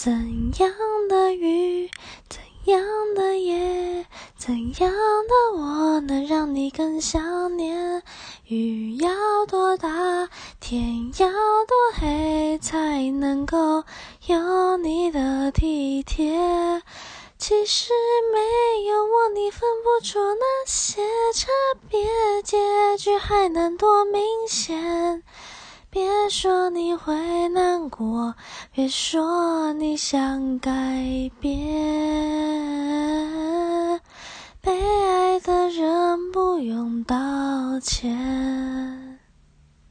怎样的雨，怎样的夜，怎样的我能让你更想念？雨要多大，天要多黑，才能够有你的体贴？其实没有我，你分不出那些差别，结局还能多明显？别说你会难过，别说你想改变，被爱的人不用道歉。